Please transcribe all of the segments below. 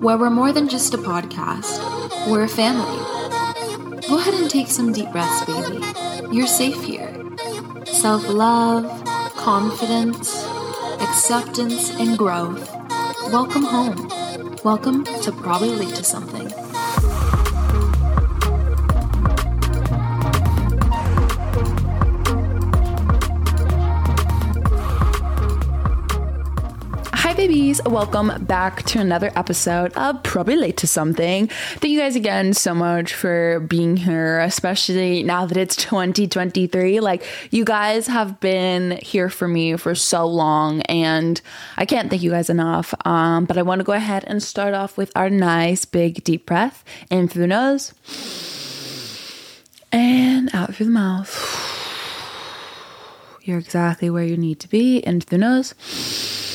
where we're more than just a podcast, we're a family. Go ahead and take some deep breaths, baby. You're safe here. Self love, confidence, acceptance, and growth. Welcome home. Welcome to Probably Late to Something. Babies. Welcome back to another episode of Probably Late to Something. Thank you guys again so much for being here, especially now that it's 2023. Like, you guys have been here for me for so long, and I can't thank you guys enough. Um, but I want to go ahead and start off with our nice big deep breath in through the nose and out through the mouth. You're exactly where you need to be. In through the nose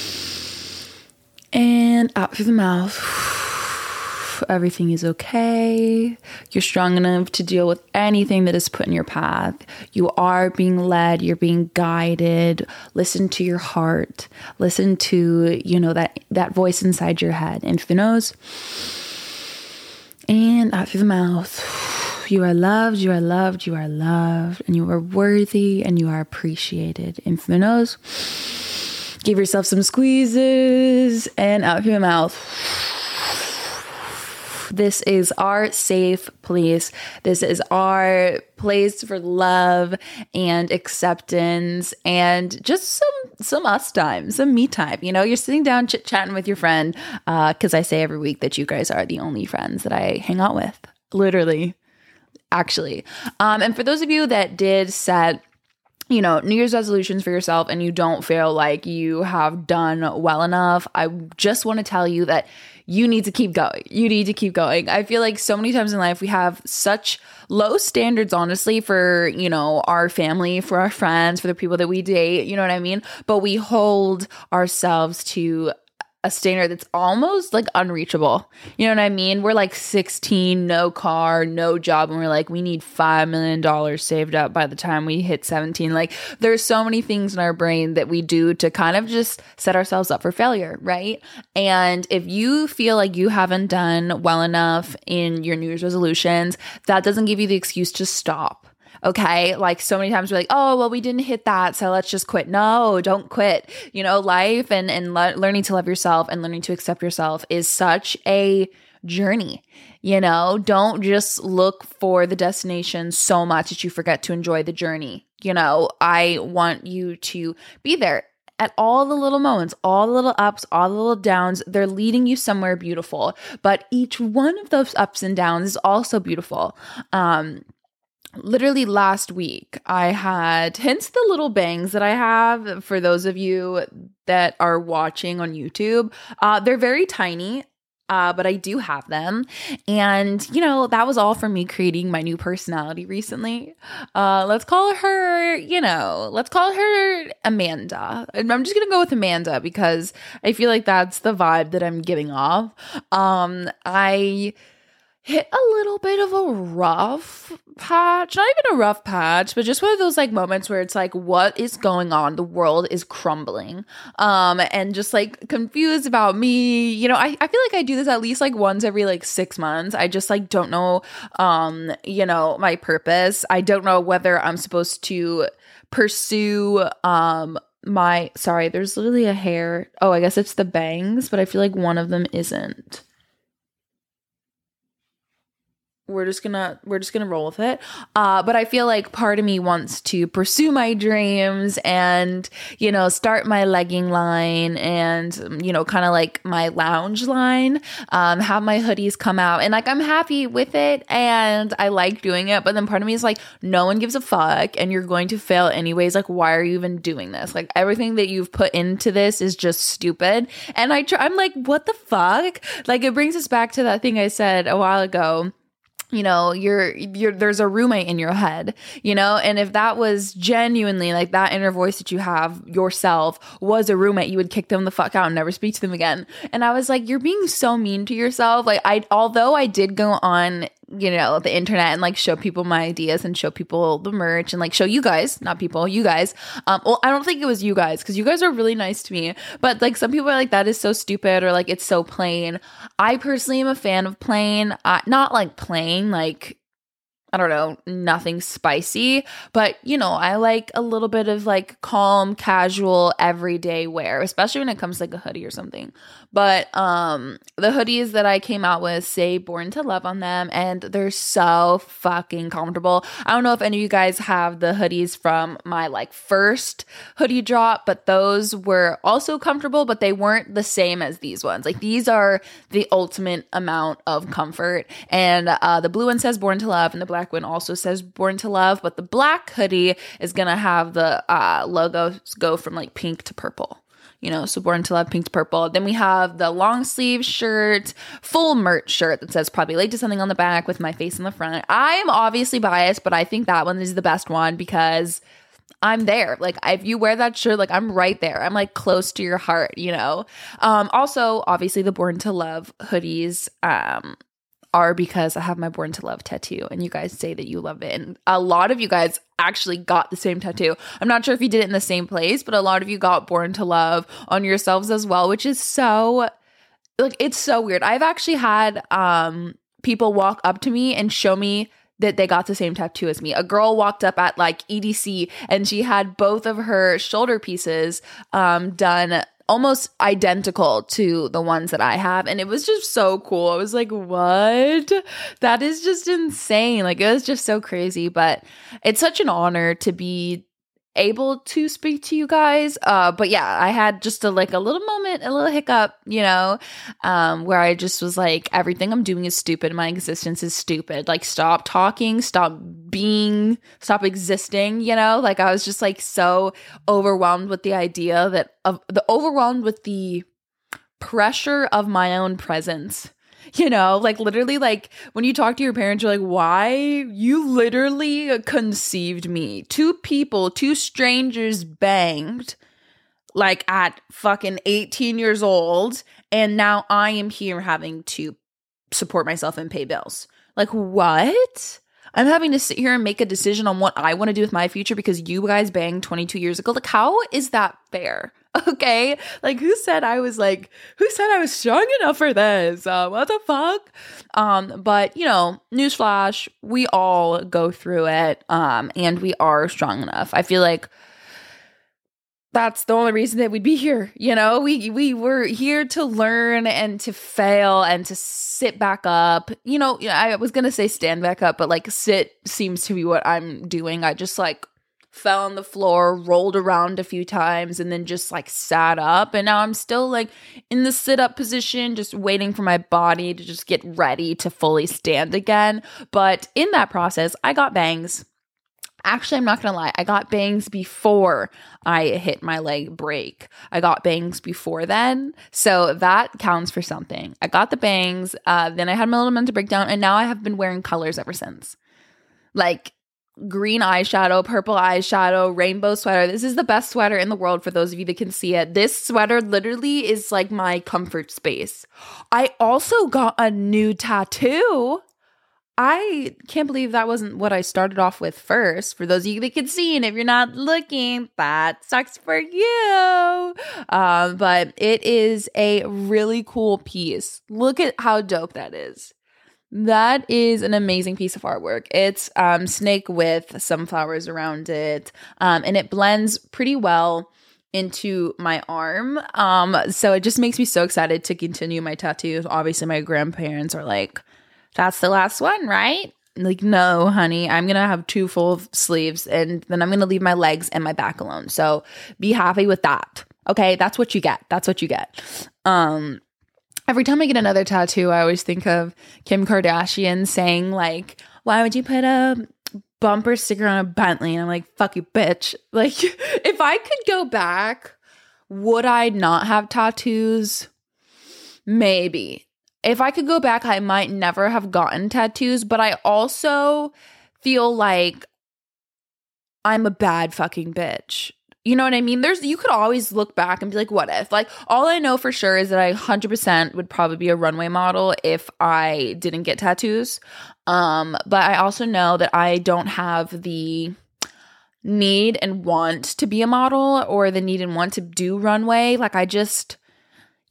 and out through the mouth. Everything is okay. You're strong enough to deal with anything that is put in your path. You are being led, you're being guided. Listen to your heart. Listen to, you know, that that voice inside your head. In through the nose and out through the mouth. You are loved, you are loved, you are loved, and you are worthy and you are appreciated. In through the nose Give yourself some squeezes and out through your mouth. This is our safe place. This is our place for love and acceptance and just some some us time, some me time. You know, you're sitting down chit chatting with your friend because uh, I say every week that you guys are the only friends that I hang out with. Literally, actually. Um, and for those of you that did set you know, New Year's resolutions for yourself and you don't feel like you have done well enough, I just want to tell you that you need to keep going. You need to keep going. I feel like so many times in life we have such low standards, honestly, for, you know, our family, for our friends, for the people that we date, you know what I mean? But we hold ourselves to a standard that's almost like unreachable. You know what I mean? We're like 16, no car, no job, and we're like, we need $5 million saved up by the time we hit 17. Like, there's so many things in our brain that we do to kind of just set ourselves up for failure, right? And if you feel like you haven't done well enough in your New Year's resolutions, that doesn't give you the excuse to stop Okay. Like so many times we're like, oh, well, we didn't hit that. So let's just quit. No, don't quit. You know, life and, and le- learning to love yourself and learning to accept yourself is such a journey. You know, don't just look for the destination so much that you forget to enjoy the journey. You know, I want you to be there at all the little moments, all the little ups, all the little downs, they're leading you somewhere beautiful. But each one of those ups and downs is also beautiful. Um, literally last week i had hence the little bangs that i have for those of you that are watching on youtube uh, they're very tiny uh, but I do have them. And, you know, that was all for me creating my new personality recently. Uh, let's call her, you know, let's call her Amanda. I'm just to go with Amanda because I feel like that's the vibe that I'm giving off. Um, I hit a little bit of a rough patch. Not even a rough patch, but just one of those like moments where it's like, what is going on? The world is crumbling. Um, and just like confused about me. You know, I, I feel like I do this at least like once every like six months. I just like don't know um, you know, my purpose. I don't know whether I'm supposed to pursue um my sorry, there's literally a hair. Oh, I guess it's the bangs, but I feel like one of them isn't we're just gonna we're just gonna roll with it. Uh but i feel like part of me wants to pursue my dreams and you know start my legging line and you know kind of like my lounge line um have my hoodies come out. And like i'm happy with it and i like doing it but then part of me is like no one gives a fuck and you're going to fail anyways. Like why are you even doing this? Like everything that you've put into this is just stupid. And i try i'm like what the fuck? Like it brings us back to that thing i said a while ago you know you're you're there's a roommate in your head you know? And if that was genuinely like that inner voice that you have yourself was a roommate you would kick them the fuck out and never speak to them again. And i was like you're being so mean to yourself. Like i although i did go on you know, the internet and like show people my ideas and show people the merch and like show you guys, not people, you guys. Um, well, I don't think it was you guys because you guys are really nice to me. But like some people are like, that is so stupid or like it's so plain. I personally am a fan of plain, uh, not like plain, like I don't know, nothing spicy, but you know, I like a little bit of like calm, casual, everyday wear, especially when it comes to like a hoodie or something. But um the hoodies that I came out with say Born to Love on them and they're so fucking comfortable. I don't know if any of you guys have the hoodies from my like first hoodie drop, but those were also comfortable, but they weren't the same as these ones. Like these are the ultimate amount of comfort. And uh the blue one says Born to Love and the black one also says Born to Love, but the black hoodie is gonna have the uh, logos go from like pink to purple. You know, so Born to Love, pink to purple. Then we have the long sleeve shirt, full merch shirt that says probably late to something on the back with my face in the front. I am obviously biased, but I think that one is the best one because I'm there. Like if you wear that shirt, like I'm right there. I'm like close to your heart, you know. Um also obviously the Born to Love hoodies um are because I have my Born to Love tattoo and you guys say that you love it. And a lot of you guys actually got the same tattoo. I'm not sure if you did it in the same place, but a lot of you got Born to Love on yourselves as well, which is so like it's so weird. I've actually had um people walk up to me and show me that they got the same tattoo as me. A girl walked up at like EDC and she had both of her shoulder pieces um done almost identical to the ones that I have. And it was just so cool. I was like, what? That is just insane. Like, it was just so crazy. But it's such an honor to be able to speak to you guys. Uh but yeah i had just a like a little moment a little hiccup you know um where i just was like everything i'm doing is stupid. My existence is stupid. Like stop talking. Stop being. Stop existing you know? Like i was just like so overwhelmed with the idea that of the overwhelmed with the pressure of my own presence you know, like literally, like when you talk to your parents, you're like, why? You literally conceived me. Two people, two strangers banged like at fucking 18 years old. And now I am here having to support myself and pay bills. Like, what? I'm having to sit here and make a decision on what I want to do with my future because you guys banged 22 years ago. Like, how is that fair? Okay. Like who said I was like who said I was strong enough for this? Uh, what the fuck? Um, but you know, newsflash, we all go through it. Um, and we are strong enough. I feel like that's the only reason that we'd be here. You know, we we were here to learn and to fail and to sit back up. You know, I was gonna say stand back up, but like sit seems to be what I'm doing. I just like fell on the floor, rolled around a few times, and then just like sat up. And now I'm still like in the sit up position, just waiting for my body to just get ready to fully stand again. But in that process, I got bangs. Actually, I'm not gonna lie, I got bangs before I hit my leg break. I got bangs before then. So that counts for something. I got the bangs, uh, then I had my little mental breakdown, and now I have been wearing colors ever since. Like, green eyeshadow, purple eyeshadow, rainbow sweater. This is the best sweater in the world for those of you that can see it. This sweater literally is like my comfort space. I also got a new tattoo. I can't believe that wasn't what I started off with first. For those of you that can see, and if you're not looking, that sucks for you. Um, but it is a really cool piece. Look at how dope that is. That is an amazing piece of artwork. It's um, snake with some flowers around it, um, and it blends pretty well into my arm. Um, so it just makes me so excited to continue my tattoos. Obviously, my grandparents are like, "That's the last one, right?" like, no, honey, I'm gonna have two full sleeves, and then I'm gonna leave my legs and my back alone. So be happy with that. Okay, that's what you get. That's what you get. Um, every time I get another tattoo, I always think of Kim Kardashian saying, like, why would you put a bumper sticker on a Bentley? And I'm like, fuck you, bitch. Like, if I could go back, would I not have tattoos? Maybe. If I could go back, I might never have gotten tattoos, but I also feel like I'm a bad fucking bitch You know what I mean? There's you could always look back and be like, what if? Like all I know for sure is that I 100% would probably be a runway model if I didn't get tattoos. Um, but I also know that I don't have the need and want to be a model or the need and want to do runway. Like I just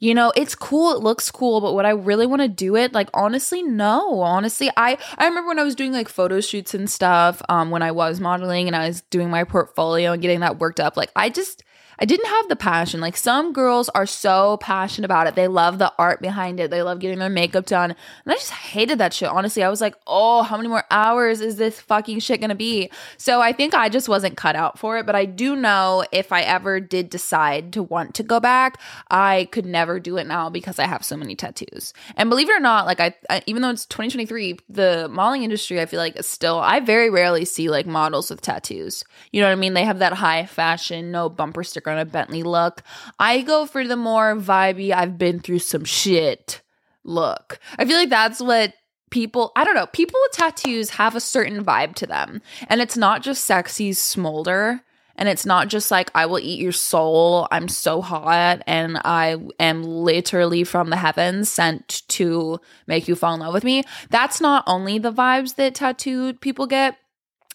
you know it's cool it looks cool but would i really want to do it? Like honestly no. Honestly i i remember when i was doing like photo shoots and stuff um when i was modeling and i was doing my portfolio and getting that worked up like i just I didn't have the passion. Like some girls are so passionate about it. They love the art behind it. They love getting their makeup done. And I just hated that shit. Honestly, I was like, oh, how many more hours is this fucking shit gonna be? So I think I just wasn't cut out for it. But I do know if I ever did decide to want to go back, I could never do it now because I have so many tattoos. And believe it or not, like I, I even though it's 2023, the modeling industry, I feel like is still, I very rarely see like models with tattoos. You know what I mean? They have that high fashion, no bumper sticker on a Bentley look. I go for the more vibey, I've been through some shit look. I feel like that's what people, I don't know, people with tattoos have a certain vibe to them. And it's not just sexy smolder. And it's not just like, I will eat your soul. I'm so hot. And I am literally from the heavens sent to make you fall in love with me. That's not only the vibes that tattooed people get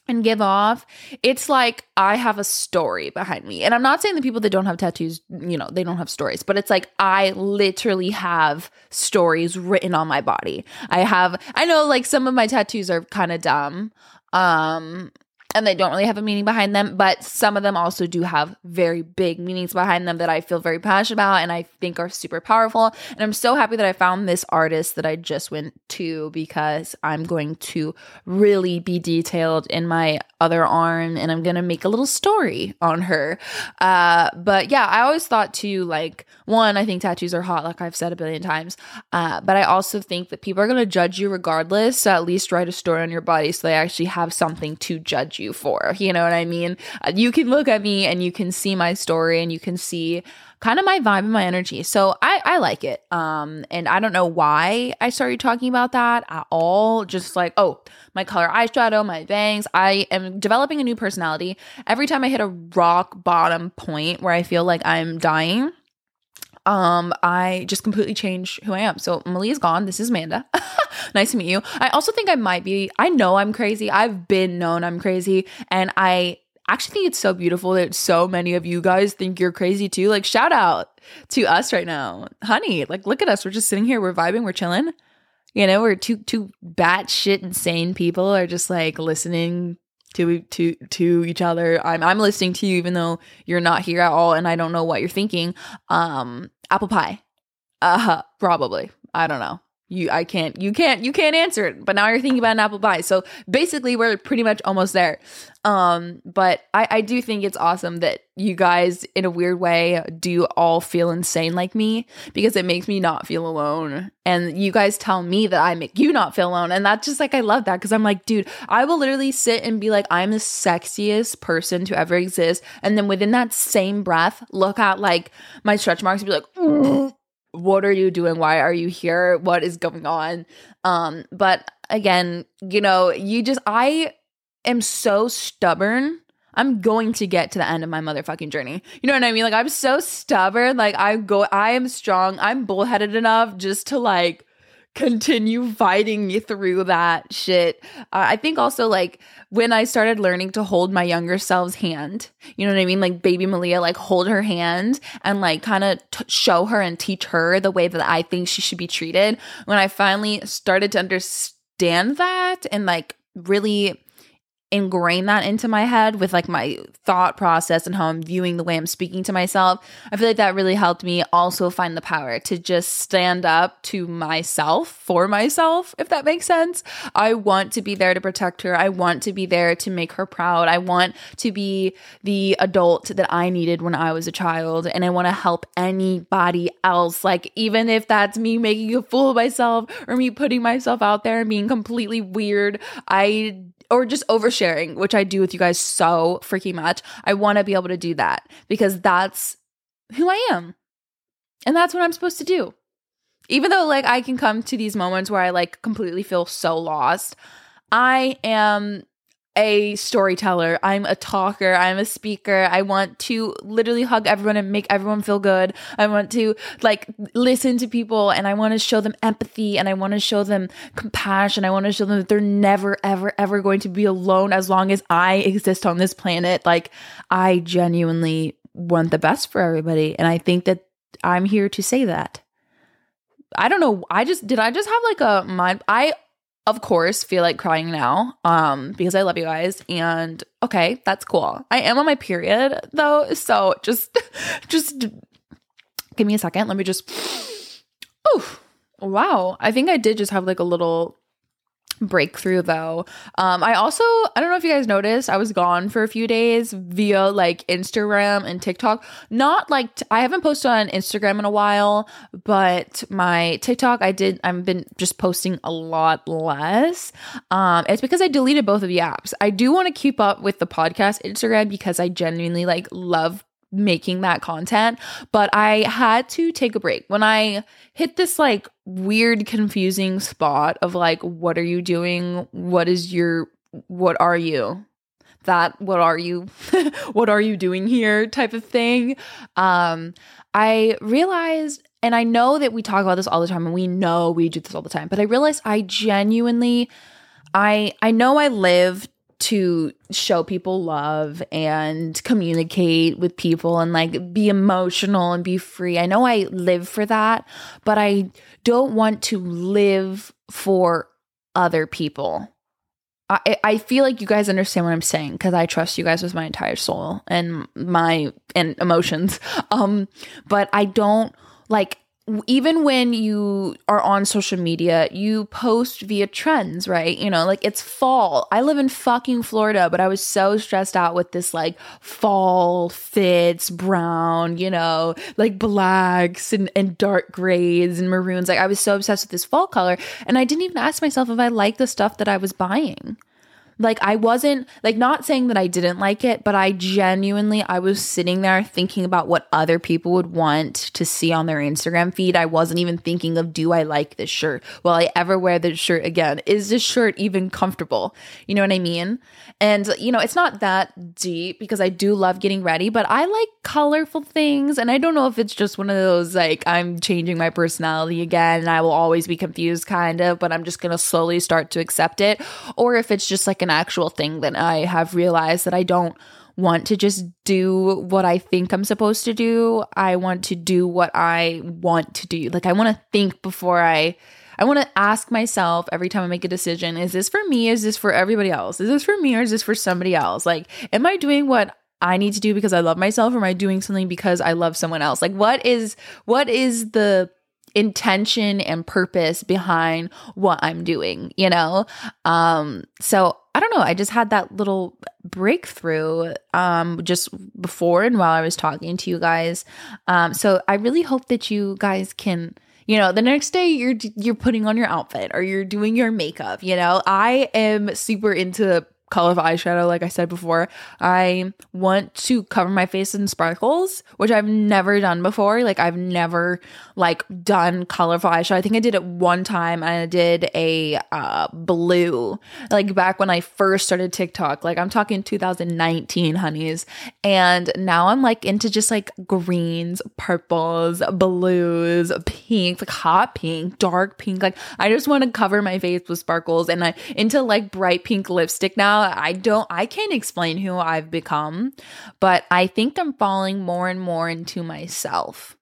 and give off, it's like I have a story behind me. And I'm not saying the people that don't have tattoos, you know, they don't have stories, but it's like I literally have stories written on my body. I have I know like some of my tattoos are kind of dumb. Um and they don't really have a meaning behind them, but some of them also do have very big meanings behind them that I feel very passionate about and I think are super powerful. And I'm so happy that I found this artist that I just went to because I'm going to really be detailed in my other arm and I'm going to make a little story on her. Uh, but yeah, I always thought too, like, one, I think tattoos are hot, like I've said a billion times. Uh, but I also think that people are going to judge you regardless. So at least write a story on your body so they actually have something to judge you for. You know what I mean? Uh, you can look at me and you can see my story and you can see kind of my vibe and my energy. So I, I like it. Um, and I don't know why I started talking about that at all. Just like, oh, my color eyeshadow, my bangs. I am developing a new personality. Every time I hit a rock bottom point where I feel like I'm dying, um, I just completely change who I am. So Malia's gone. This is Amanda. nice to meet you. I also think I might be, I know I'm crazy. I've been known I'm crazy. And I actually think it's so beautiful that so many of you guys think you're crazy too. Like, shout out to us right now. Honey, like, look at us. We're just sitting here, we're vibing, we're chilling. You know, we're two two batshit insane people are just like listening to to to each other. I'm I'm listening to you even though you're not here at all and I don't know what you're thinking. Um apple pie. Uh probably. I don't know you i can't you can't you can't answer it but now you're thinking about an apple pie. So basically we're pretty much almost there. Um but i i do think it's awesome that you guys in a weird way do all feel insane like me because it makes me not feel alone. And you guys tell me that i make you not feel alone. And that's just like i love that because i'm like dude i will literally sit and be like i'm the sexiest person to ever exist. And then within that same breath look at like my stretch marks and be like what are you doing? Why are you here? What is going on? Um but again you know you just i am so stubborn. I'm going to get to the end of my motherfucking journey. You know what i mean? Like i'm so stubborn. Like i go i am strong. I'm bullheaded enough just to like continue fighting me through that shit. Uh, I think also like when I started learning to hold my younger self's hand, you know what I mean? Like baby Malia, like hold her hand and like kind of t- show her and teach her the way that I think she should be treated. When I finally started to understand that and like really ingrain that into my head with like my thought process and how I'm viewing the way I'm speaking to myself. I feel like that really helped me also find the power to just stand up to myself for myself, if that makes sense. I want to be there to protect her. I want to be there to make her proud. I want to be the adult that I needed when I was a child. And I want to help anybody else. Like, even if that's me making a fool of myself or me putting myself out there and being completely weird, I or just oversharing, which I do with you guys so freaking much. I want to be able to do that because that's who I am. And that's what I'm supposed to do. Even though like I can come to these moments where I like completely feel so lost, I am a storyteller. I'm a talker. I'm a speaker. I want to literally hug everyone and make everyone feel good. I want to like listen to people and I want to show them empathy and I want to show them compassion. I want to show them that they're never, ever, ever going to be alone as long as I exist on this planet. Like, I genuinely want the best for everybody. And I think that I'm here to say that. I don't know. I just did I just have like a mind I of course feel like crying now um because I love you guys and okay, that's cool. I am on my period though, so just just give me a second. Let me just Oh, wow. I think I did just have like a little breakthrough though. Um, I also I don't know if you guys noticed I was gone for a few days via like Instagram and TikTok. Not like t- I haven't posted on Instagram in a while, but my TikTok I did I've been just posting a lot less. Um, it's because I deleted both of the apps. I do want to keep up with the podcast Instagram because I genuinely like love making that content, but I had to take a break. When I hit this like weird confusing spot of like what are you doing? What is your what are you? That what are you? what are you doing here type of thing. Um I realized and I know that we talk about this all the time and we know we do this all the time, but I realized I genuinely I I know I live to show people love and communicate with people and like be emotional and be free. I know I live for that, but I don't want to live for other people. I, I feel like you guys understand what I'm saying because I trust you guys with my entire soul and my and emotions. Um, but I don't like even when you are on social media, you post via trends, right? You know, like it's fall. I live in fucking Florida, but I was so stressed out with this like fall fits, brown, you know, like blacks and, and dark grays and maroons. Like I was so obsessed with this fall color. And I didn't even ask myself if I liked the stuff that I was buying. Like I wasn't like not saying that I didn't like it, but I genuinely I was sitting there thinking about what other people would want to see on their Instagram feed. I wasn't even thinking of do I like this shirt? Will I ever wear this shirt again? Is this shirt even comfortable? You know what I mean? And you know, it's not that deep because I do love getting ready, but I like colorful things and I don't know if it's just one of those like I'm changing my personality again and I will always be confused kind of, but I'm just going to slowly start to accept it or if it's just like an actual thing that I have realized that I don't want to just do what I think I'm supposed to do. I want to do what I want to do. Like I want to think before I I want to ask myself every time I make a decision, is this for me? Is this for everybody else? Is this for me or is this for somebody else? Like am I doing what I need to do because I love myself or am I doing something because I love someone else? Like what is what is the intention and purpose behind what I'm doing, you know? Um so I don't know, I just had that little breakthrough um just before and while I was talking to you guys. Um so I really hope that you guys can you know the next day you're you're putting on your outfit or you're doing your makeup you know i am super into color of eyeshadow, like I said before. I want to cover my face in sparkles, which I've never done before. Like I've never like done colorful eyeshadow. I think I did it one time and I did a uh, blue, like back when I first started TikTok. Like I'm talking 2019, honeys. And now I'm like into just like greens, purples, blues, pink, like hot pink, dark pink. Like I just want to cover my face with sparkles and I into like bright pink lipstick now I don't, I can't explain who I've become, but I think I'm falling more and more into myself.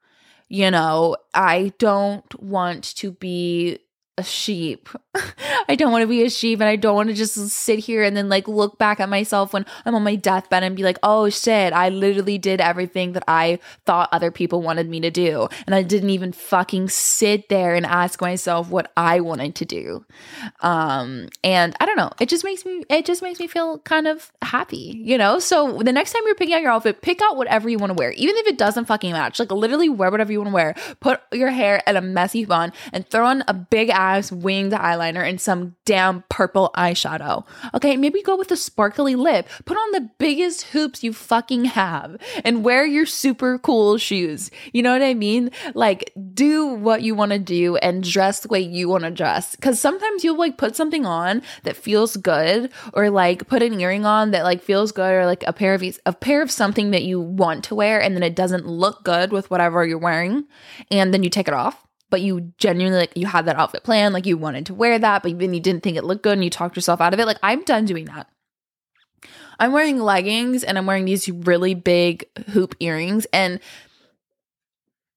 You know, I don't want to be a sheep. I don't want to be a sheep and I don't want to just sit here and then like look back at myself when I'm on my deathbed and be like, oh shit, I literally did everything that I thought other people wanted me to do. And I didn't even fucking sit there and ask myself what I wanted to do. Um, and I don't know, it just makes me, it just makes me feel kind of happy, you know? So the next time you're picking out your outfit, pick out whatever you want to wear, even if it doesn't fucking match. Like literally wear whatever you want to wear. Put your hair in a messy bun and throw on a big ass ass winged eyeliner and some damn purple eyeshadow. Okay, maybe go with a sparkly lip. Put on the biggest hoops you fucking have and wear your super cool shoes. You know what I mean? Like, do what you want to do and dress the way you want to dress. Cause sometimes you'll like put something on that feels good or like put an earring on that like feels good or like a pair of a pair of something that you want to wear and then it doesn't look good with whatever you're wearing and then you take it off but you genuinely like you had that outfit plan like you wanted to wear that but then you didn't think it looked good and you talked yourself out of it. Like i'm done doing that. I'm wearing leggings and i'm wearing these really big hoop earrings. And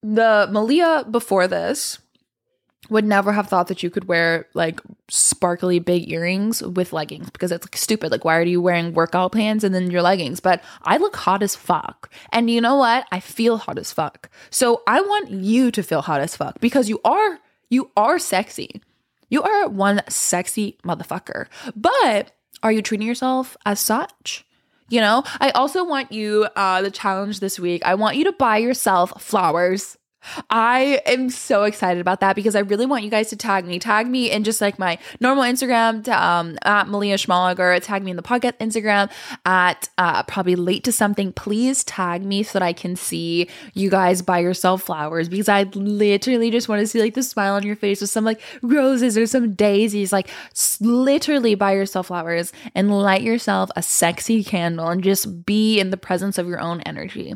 the malia before this would never have thought that you could wear like sparkly big earrings with leggings because it's like stupid. Like, why are you wearing workout pants and then your leggings? But I look hot as fuck. And you know what? I feel hot as fuck. So I want you to feel hot as fuck because you are, you are sexy. You are one sexy motherfucker. But are you treating yourself as such? You know, I also want you, uh, the challenge this week, I want you to buy yourself flowers I am so excited about that because I really want you guys to tag me. Tag me in just like my normal Instagram um, at Malia Schmalager. Tag me in the podcast Instagram at uh, probably late to something. Please tag me so that I can see you guys buy yourself flowers because I literally just want to see like the smile on your face with some like roses or some daisies. Like literally buy yourself flowers and light yourself a sexy candle and just be in the presence of your own energy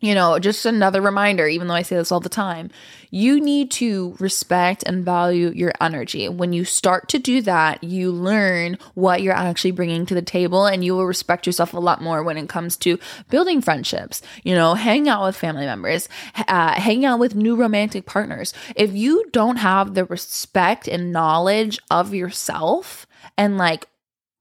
you know, just another reminder, even though I say this all the time, you need to respect and value your energy. When you start to do that, you learn what you're actually bringing to the table and you will respect yourself a lot more when it comes to building friendships, you know, hang out with family members, uh, hang out with new romantic partners. If you don't have the respect and knowledge of yourself, and like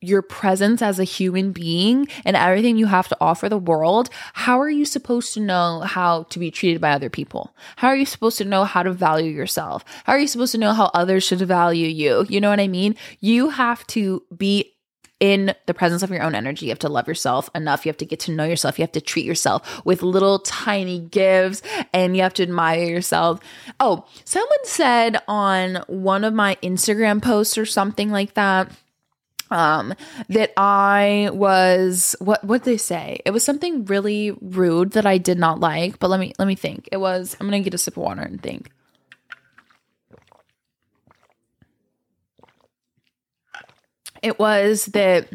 your presence as a human being and everything you have to offer the world, how are you supposed to know how to be treated by other people? How are you supposed to know how to value yourself? How are you supposed to know how others should value you? You know what I mean? You have to be in the presence of your own energy. You have to love yourself enough. You have to get to know yourself. You have to treat yourself with little tiny gifts and you have to admire yourself. Oh, someone said on one of my Instagram posts or something like that um that I was what what they say? It was something really rude that I did not like, but let me let me think. It was I'm to get a sip of water and think. It was that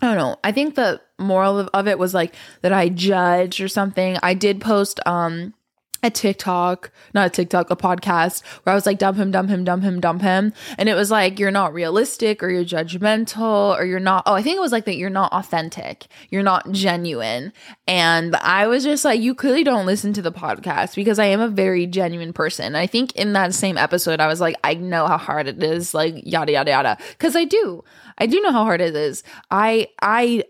I don't know. I think the moral of, of it was like that I judge or something. I did post um a TikTok, not a TikTok, a podcast where I was like, dump him, dump him, dump him, dump him. And it was like, you're not realistic or you're judgmental or you're not, oh, I think it was like that you're not authentic. You're not genuine. And I was just like, you clearly don't listen to the podcast because I am a very genuine person. I think in that same episode, I was like, I know how hard it is, like yada, yada, yada. Cause I do. I do know how hard it is. I, I,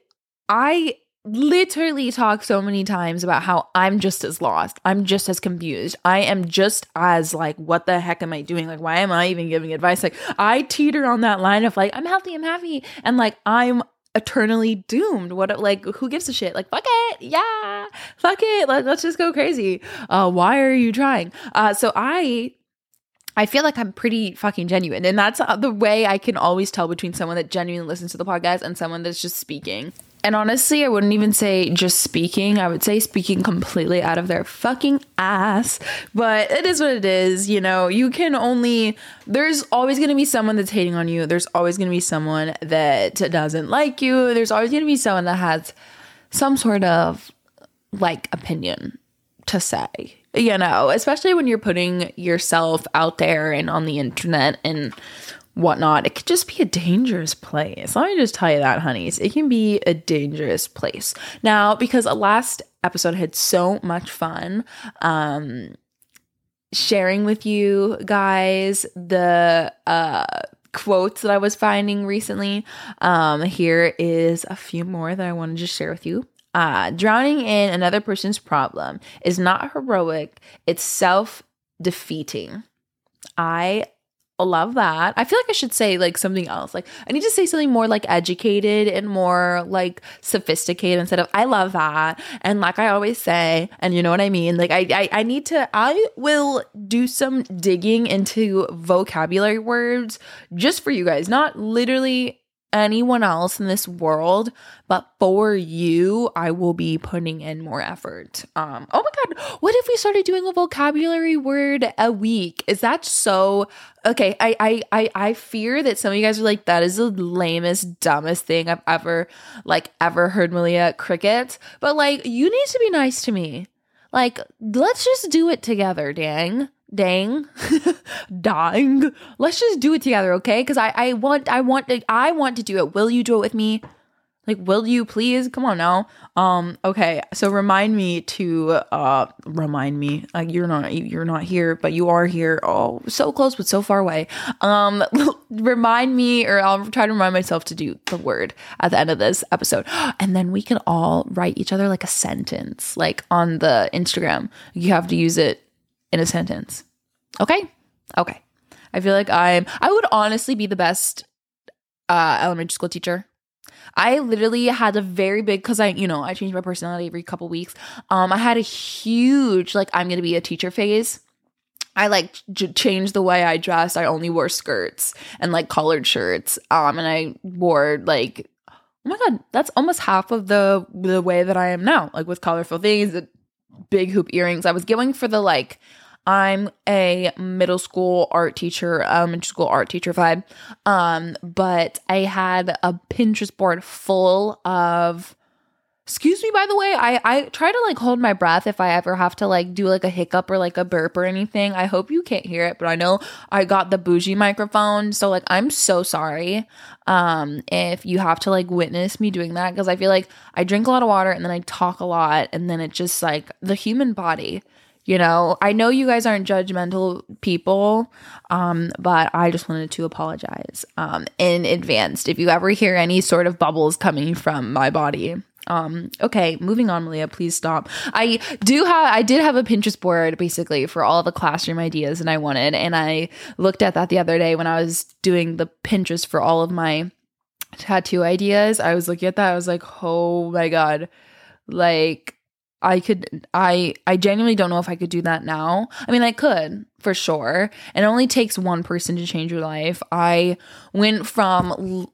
I literally talk so many times about how I'm just as lost. I'm just as confused. I am just as like, what the heck am I doing? Like, why am I even giving advice? Like, I teeter on that line of like, I'm healthy, I'm happy, and like, I'm eternally doomed. What like who gives a shit? Like fuck it. Yeah. Fuck it. Let, let's just go crazy. Uh why are you trying? Uh so I I feel like I'm pretty fucking genuine. And that's the way I can always tell between someone that genuinely listens to the podcast and someone that's just speaking. And honestly, I wouldn't even say just speaking. I would say speaking completely out of their fucking ass. But it is what it is. You know, you can only, there's always going to be someone that's hating on you. There's always going to be someone that doesn't like you. There's always going to be someone that has some sort of like opinion to say, you know, especially when you're putting yourself out there and on the internet and whatnot, it could just be a dangerous place. Let me just tell you that, honeys. It can be a dangerous place. Now, because a last episode had so much fun, um, sharing with you guys the uh quotes that I was finding recently. Um, here is a few more that I want to share with you. Uh, drowning in another person's problem is not heroic, it's self defeating. I love that. I feel like I should say like something else. Like I need to say something more like educated and more like sophisticated instead of I love that. And like I always say, and you know what I mean? Like I I, I need to I will do some digging into vocabulary words just for you guys, not literally anyone else in this world, but for you, I will be putting in more effort. Um, oh my god, what if we started doing a vocabulary word a week? Is that so okay? I I I, I fear that some of you guys are like, that is the lamest, dumbest thing I've ever like ever heard Malia cricket. But like, you need to be nice to me. Like, let's just do it together, dang dang. Dying let's just do it together okay? Because i i want i want to, i want to do it. Will you do it with me? Like will you please? Come on now. Um okay. So remind me to uh remind me. Like you're not you're not here but you are here. Oh so close but so far away. Um remind me or i'll try to remind myself to do the word at the end of this episode. And then we can all write each other like a sentence like on the instagram. You have to use it in a sentence. Okay? Okay. I feel like I'm I would honestly be the best uh elementary school teacher. I literally had a very big cuz I, you know, I change my personality every couple weeks. Um I had a huge like I'm going to be a teacher phase. I like j- changed the way I dressed. I only wore skirts and like collared shirts. Um and I wore like oh my god, that's almost half of the the way that I am now, like with colorful things, big hoop earrings. I was going for the like I'm a middle school art teacher, elementary school art teacher vibe. Um, but I had a Pinterest board full of excuse me by the way i i try to like hold my breath if i ever have to like do like a hiccup or like a burp or anything i hope you can't hear it but i know i got the bougie microphone so like i'm so sorry um if you have to like witness me doing that because i feel like i drink a lot of water and then i talk a lot and then it just like the human body you know i know you guys aren't judgmental people um, but i just wanted to apologize um, in advance if you ever hear any sort of bubbles coming from my body. Um okay moving on malia please stop. I do have i did have a pinterest board basically for all the classroom ideas and i wanted and i looked at that the other day when i was doing the pinterest for all of my tattoo ideas. I was looking at that i was like oh my god. Like I could I I genuinely don't know if I could do that now. I mean, I could for sure. And it only takes one person to change your life. I went from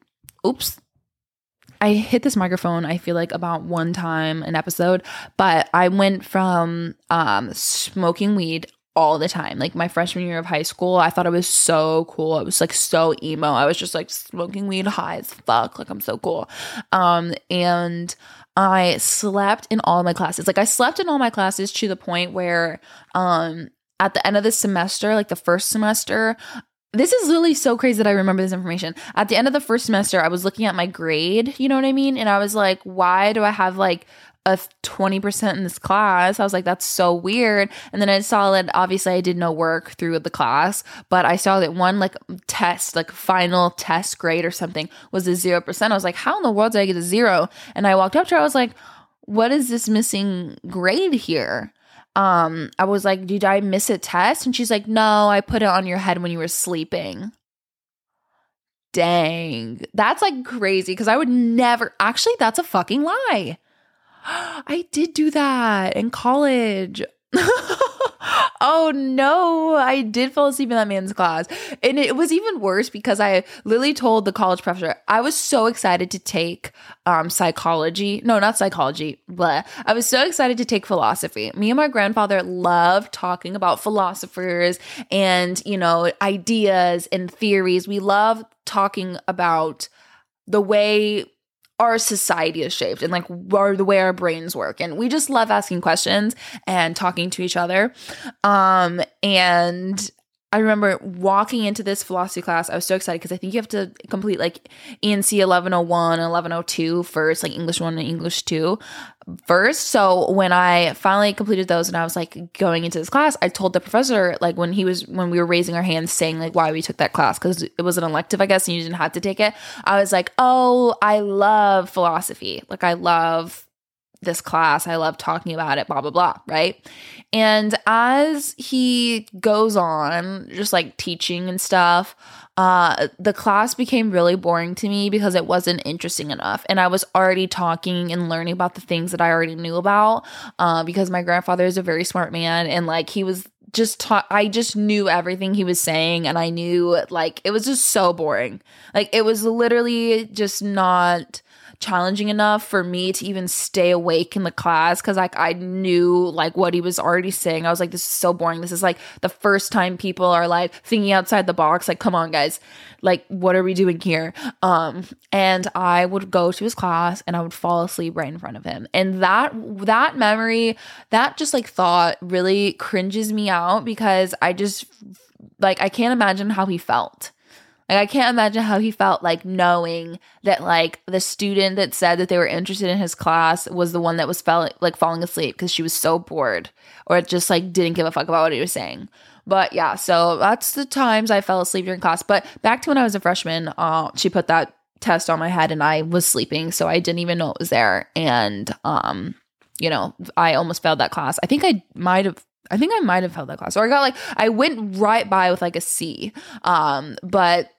oops. I hit this microphone I feel like about one time an episode, but I went from um smoking weed all the time. Like my freshman year of high school, I thought it was so cool. It was like so emo. I was just like smoking weed high as fuck. Like I'm so cool. Um and I slept in all my classes. Like I slept in all my classes to the point where um at the end of the semester, like the first semester, this is really so crazy that I remember this information. At the end of the first semester, I was looking at my grade, you know what I mean? And I was like, why do I have like a 20% in this class. I was like, that's so weird. And then I saw that obviously I did no work through the class, but I saw that one like test, like final test grade or something was a 0%. I was like, how in the world did I get a zero? And I walked up to her, I was like, what is this missing grade here? Um, I was like, did I miss a test? And she's like, no, I put it on your head when you were sleeping. Dang. That's like crazy because I would never actually that's a fucking lie. I did do that in college. oh no, I did fall asleep in that man's class. And it was even worse because I literally told the college professor, I was so excited to take um, psychology. No, not psychology, but I was so excited to take philosophy. Me and my grandfather love talking about philosophers and, you know, ideas and theories. We love talking about the way our society is shaped and like our, the way our brains work. And we just love asking questions and talking to each other. Um and I remember walking into this philosophy class. I was so excited because I think you have to complete like ENC 1101 and 1102 first, like English 1 and English 2 first. So when I finally completed those and I was like going into this class, I told the professor like when he was when we were raising our hands saying like why we took that class because it was an elective, I guess, and you didn't have to take it. I was like, "Oh, I love philosophy. Like I love this class. I love talking about it, blah, blah, blah. Right. And as he goes on, just like teaching and stuff, uh, the class became really boring to me because it wasn't interesting enough. And I was already talking and learning about the things that I already knew about uh, because my grandfather is a very smart man and like he was just taught I just knew everything he was saying and I knew like it was just so boring. Like it was literally just not challenging enough for me to even stay awake in the class because like I knew like what he was already saying. I was like, this is so boring. This is like the first time people are like thinking outside the box. Like, come on, guys. Like, what are we doing here? Um, and I would go to his class and I would fall asleep right in front of him. And that that memory, that just like thought really cringes me out because I just like I can't imagine how he felt like I can't imagine how he felt like knowing that like the student that said that they were interested in his class was the one that was fell like falling asleep because she was so bored or just like didn't give a fuck about what he was saying. But yeah, so that's the times I fell asleep during class. But back to when I was a freshman, uh, she put that test on my head and I was sleeping, so I didn't even know it was there. And um, you know, I almost failed that class. I think I might have I think I might have failed that class. Or I got like I went right by with like a C. Um, but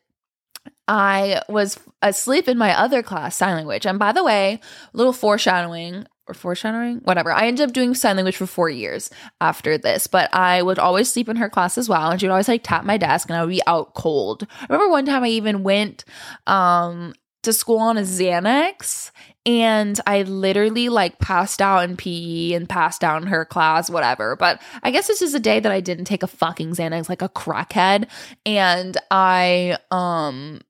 I was asleep in my other class, sign language. And by the way, little foreshadowing or foreshadowing, whatever. I ended up doing sign language for four years after this, but I would always sleep in her class as well. And she would always like tap my desk and I would be out cold. I remember one time I even went um, to school on a Xanax and I literally like passed out in PE and passed out in her class, whatever. But I guess this is a day that I didn't take a fucking Xanax like a crackhead. And I um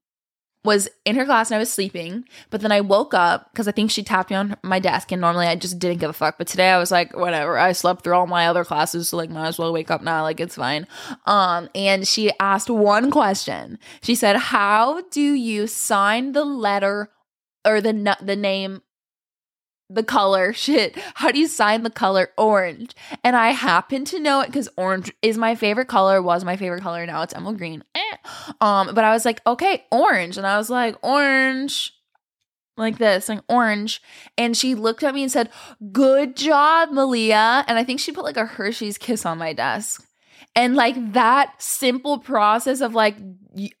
was in her class and I was sleeping, but then I woke up because I think she tapped me on my desk, and normally I just didn't give a fuck. But today I was like, whatever. I slept through all my other classes, so like, might as well wake up now. Like, it's fine. Um, and she asked one question. She said, "How do you sign the letter or the the name the color shit. How do you sign the color orange? And i happen to know it because orange is my favorite color was my favorite color now it's emerald green. Eh. um but i was like okay orange. And i was like orange. Like this like orange. And she looked at me and said good job malia. And i think she put like a hershey's kiss on my desk and like that simple process of like,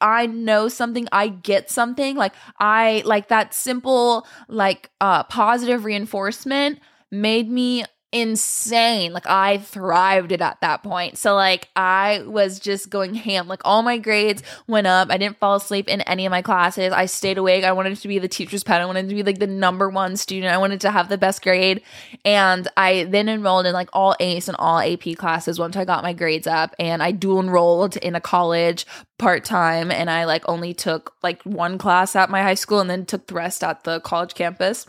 I know something, I get something, like I like that simple, like, uh, positive reinforcement made me insane. Like I thrived it at that point. So like I was just going ham. Like all my grades went up. I didn't fall asleep in any of my classes. I stayed awake. I wanted to be the teacher's pet. I wanted to be like the number one student. I wanted to have the best grade. And I then enrolled in like all AICE and all AP classes once I got my grades up and I dual enrolled in a college part time and I like only took like one class at my high school and then took the rest at the college campus.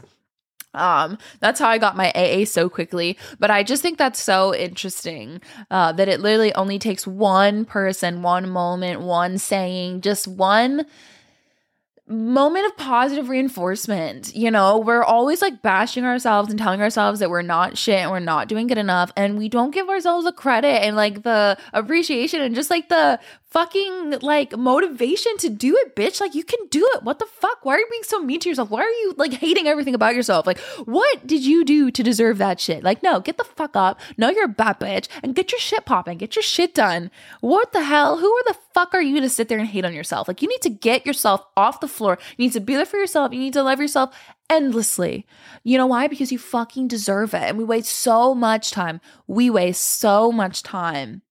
Um, that's how I got my AA so quickly. But I just think that's so interesting uh, that it literally only takes one person, one moment, one saying, just one moment of positive reinforcement. You know, we're always like bashing ourselves and telling ourselves that we're not shit and we're not doing good enough. And we don't give ourselves the credit and like the appreciation and just like the fucking like motivation to do it, bitch. Like you can do it. What the fuck? Why are you being so mean to yourself? Why are you like hating everything about yourself? Like, what did you do to deserve that shit? Like, no, get the fuck up. No, you're a bad bitch and get your shit popping. Get your shit done. What the hell? Who are the fuck are you to sit there and hate on yourself? Like, you need to get yourself off the floor. You need to be there for yourself. You need to love yourself endlessly. You know why? Because you fucking deserve it. And we waste so much time. We waste so much time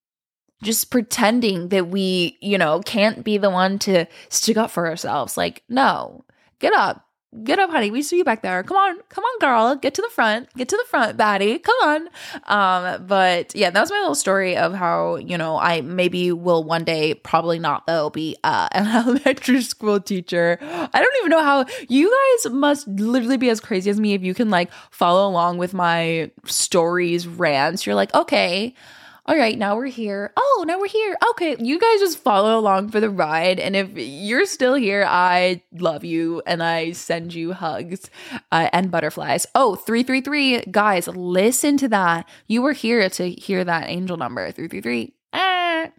just pretending that we, you know, can't be the one to stick up for ourselves. Like, no, get up. Get up, honey. We see you back there. Come on, come on, girl. Get to the front. Get to the front, baddie. Come on. Um, but yeah, that was my little story of how, you know, I maybe will one day, probably not though, be uh, an elementary school teacher. I don't even know how you guys must literally be as crazy as me if you can like follow along with my stories, rants. You're like, okay, all right, now we're here. Oh, now we're here. Okay, you guys just follow along for the ride. And if you're still here, I love you and I send you hugs uh, and butterflies. Oh, 333, guys, listen to that. You were here to hear that angel number 333. Ah.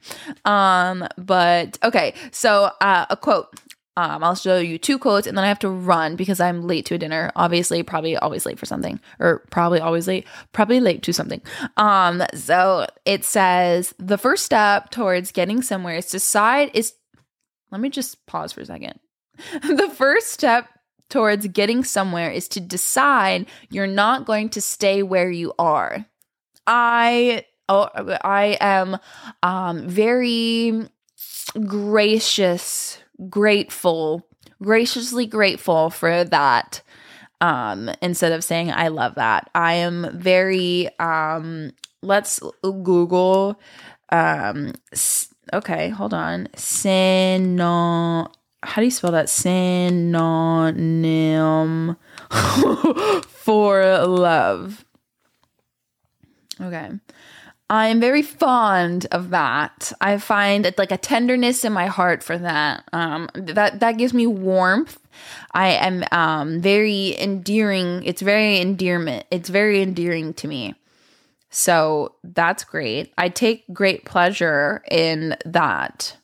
Um, but okay, so uh, a quote. Um, I'll show you two quotes and then I have to run because I'm late to a dinner. Obviously, probably always late for something, or probably always late, probably late to something. Um, so it says the first step towards getting somewhere is to decide is. Let me just pause for a second. the first step towards getting somewhere is to decide you're not going to stay where you are. I oh I am um very gracious, grateful, graciously grateful for that. Um instead of saying I love that. I am very um let's google um okay, hold on. Syno how do you spell that? Synonym for love. Okay. I'm very fond of that. I find it like a tenderness in my heart for that. Um, that that gives me warmth. I am um, very endearing. It's very endearment. It's very endearing to me. So that's great. I take great pleasure in that.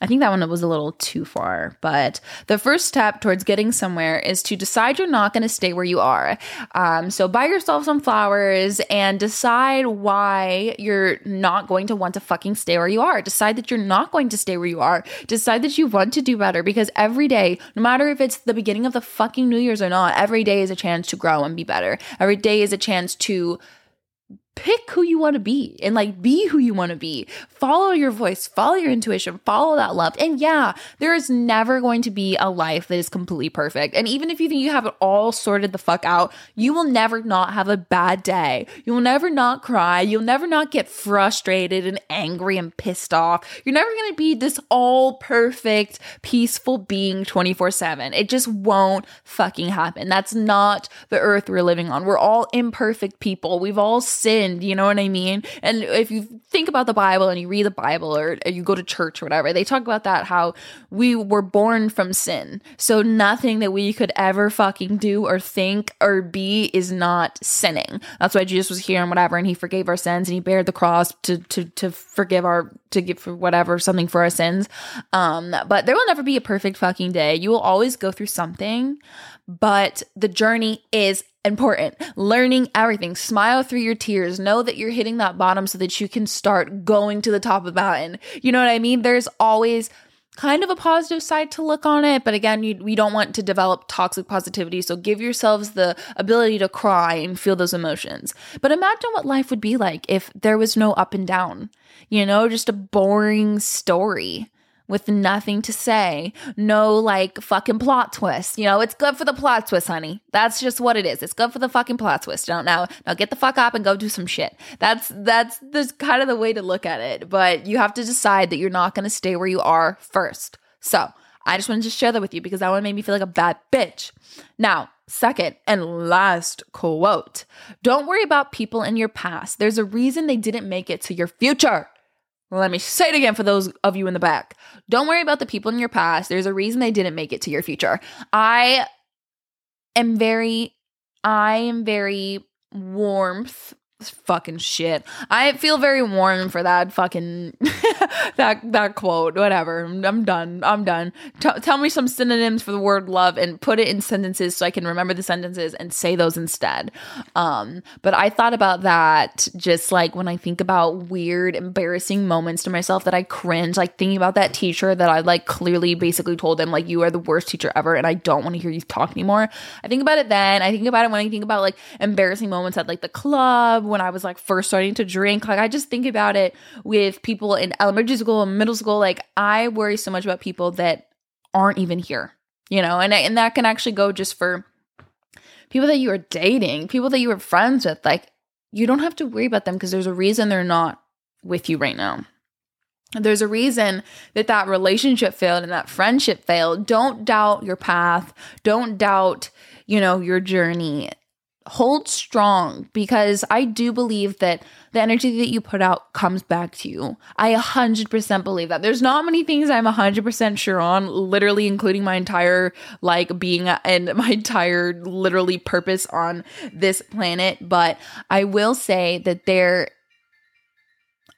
I think that one was a little too far, but the first step towards getting somewhere is to decide you're not going to stay where you are. Um, so buy yourself some flowers and decide why you're not going to want to fucking stay where you are. Decide that you're not going to stay where you are. Decide that you want to do better because every day, no matter if it's the beginning of the fucking New Year's or not, every day is a chance to grow and be better. Every day is a chance to pick who you want to be and like be who you want to be. Follow your voice, follow your intuition, follow that love. And yeah, there is never going to be a life that is completely perfect. And even if you think you have it all sorted the fuck out, you will never not have a bad day. You will never not cry. You'll never not get frustrated and angry and pissed off. You're never going to be this all perfect, peaceful being 24 7. It just won't fucking happen. That's not the earth we're living on. We're all imperfect people. We've all sinned you know what I mean? And if you think about the Bible and you read the Bible or you go to church or whatever, they talk about that how we were born from sin. So nothing that we could ever fucking do or think or be is not sinning. That's why Jesus was here and whatever, and he forgave our sins and he bared the cross to to to forgive our to give for whatever something for our sins. Um, but there will never be a perfect fucking day. You will always go through something, but the journey is important. Learning everything. Smile through your tears. Know that you're hitting that bottom so that you can start going to the top of the mountain. You know what I mean? There's always kind of a positive side to look on it, but again, you, we don't want to develop toxic positivity. So give yourselves the ability to cry and feel those emotions. But imagine what life would be like if there was no up and down, you know, just a boring story with nothing to say. No like fucking plot twist. You know, it's good for the plot twist, honey. That's just what it is. It's good for the fucking plot twist. Don't now now get the fuck up and go do some shit. That's that's the kind of the way to look at it. But you have to decide that you're not gonna stay where you are first. So I just wanted to share that with you because that one made me feel like a bad bitch. Now, Second and last quote Don't worry about people in your past. There's a reason they didn't make it to your future. Let me say it again for those of you in the back. Don't worry about the people in your past. There's a reason they didn't make it to your future. I am very, I am very warmth fucking shit. I feel very warm for that fucking that that quote. Whatever. I'm done. I'm done. T- tell me some synonyms for the word love and put it in sentences so I can remember the sentences and say those instead. Um, but I thought about that just like when I think about weird, embarrassing moments to myself that I cringe, like thinking about that teacher that I like clearly basically told them like you are the worst teacher ever and I don't want to hear you talk anymore. I think about it then. I think about it when I think about like embarrassing moments at like the club when I was like first starting to drink. Like I just think about it with people in elementary school and middle school. Like I worry so much about people that aren't even here, you know, and and that can actually go just for people that you are dating, people that you are friends with. Like you don't have to worry about them because there's a reason they're not with you right now. There's a reason that that relationship failed and that friendship failed. Don't doubt your path. Don't doubt, you know, your journey hold strong because I do believe that the energy that you put out comes back to you. I 100% believe that. There's not many things I'm 100% sure on, literally including my entire like being and my entire literally purpose on this planet, but I will say that there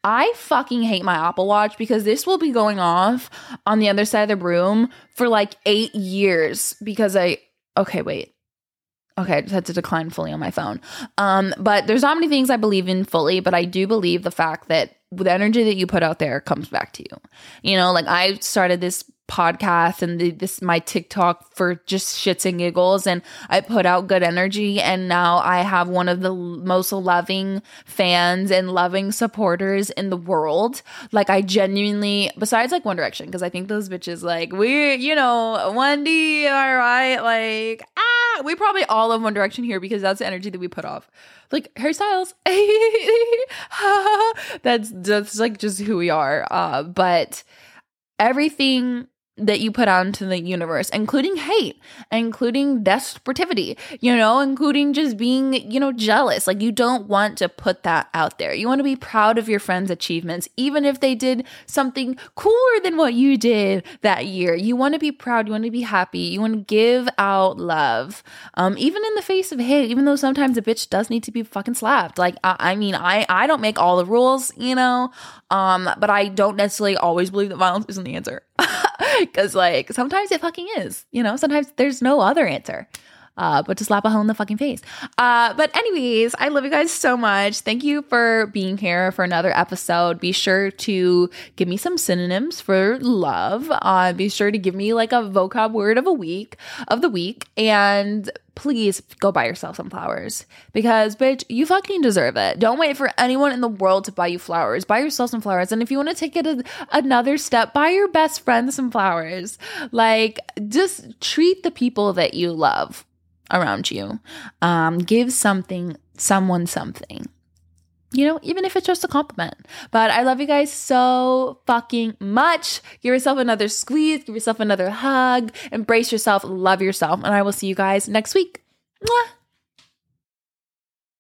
I fucking hate my Apple Watch because this will be going off on the other side of the room for like eight years because I, okay, wait. Okay, I just had to decline fully on my phone. Um, but there's not many things I believe in fully, but I do believe the fact that the energy that you put out there comes back to you. You know, like I started this podcast and the, this my TikTok for just shits and giggles. And I put out good energy. And now I have one of the most loving fans and loving supporters in the world. Like I genuinely besides like One Direction because I think those bitches like we you know Wendy am I right like ah we probably all love One Direction here because that's the energy that we put off. Like Harry Styles that's that's like just who we are. Uh but everything that you put out into the universe, including hate, including desperativeness, you know, including just being, you know, jealous. Like you don't want to put that out there. You want to be proud of your friends' achievements, even if they did something cooler than what you did that year. You want to be proud. You want to be happy. You want to give out love, um, even in the face of hate. Even though sometimes a bitch does need to be fucking slapped. Like I, I mean, I I don't make all the rules, you know, um, but I don't necessarily always believe that violence isn't the answer. Because, like, sometimes it fucking is. You know, sometimes there's no other answer. Uh, but to slap a hole in the fucking face. Uh, but anyways, I love you guys so much. Thank you for being here for another episode. Be sure to give me some synonyms for love. Uh, be sure to give me like a vocab word of a week of the week, and please go buy yourself some flowers because bitch you fucking deserve it don't wait for anyone in the world to buy you flowers buy yourself some flowers and if you want to take it a, another step buy your best friend some flowers like just treat the people that you love around you. Um, give something, someone something. You know, even if it's just a compliment. But I love you guys so fucking much. Give yourself another squeeze, give yourself another hug, embrace yourself, love yourself, and I will see you guys next week. Mwah.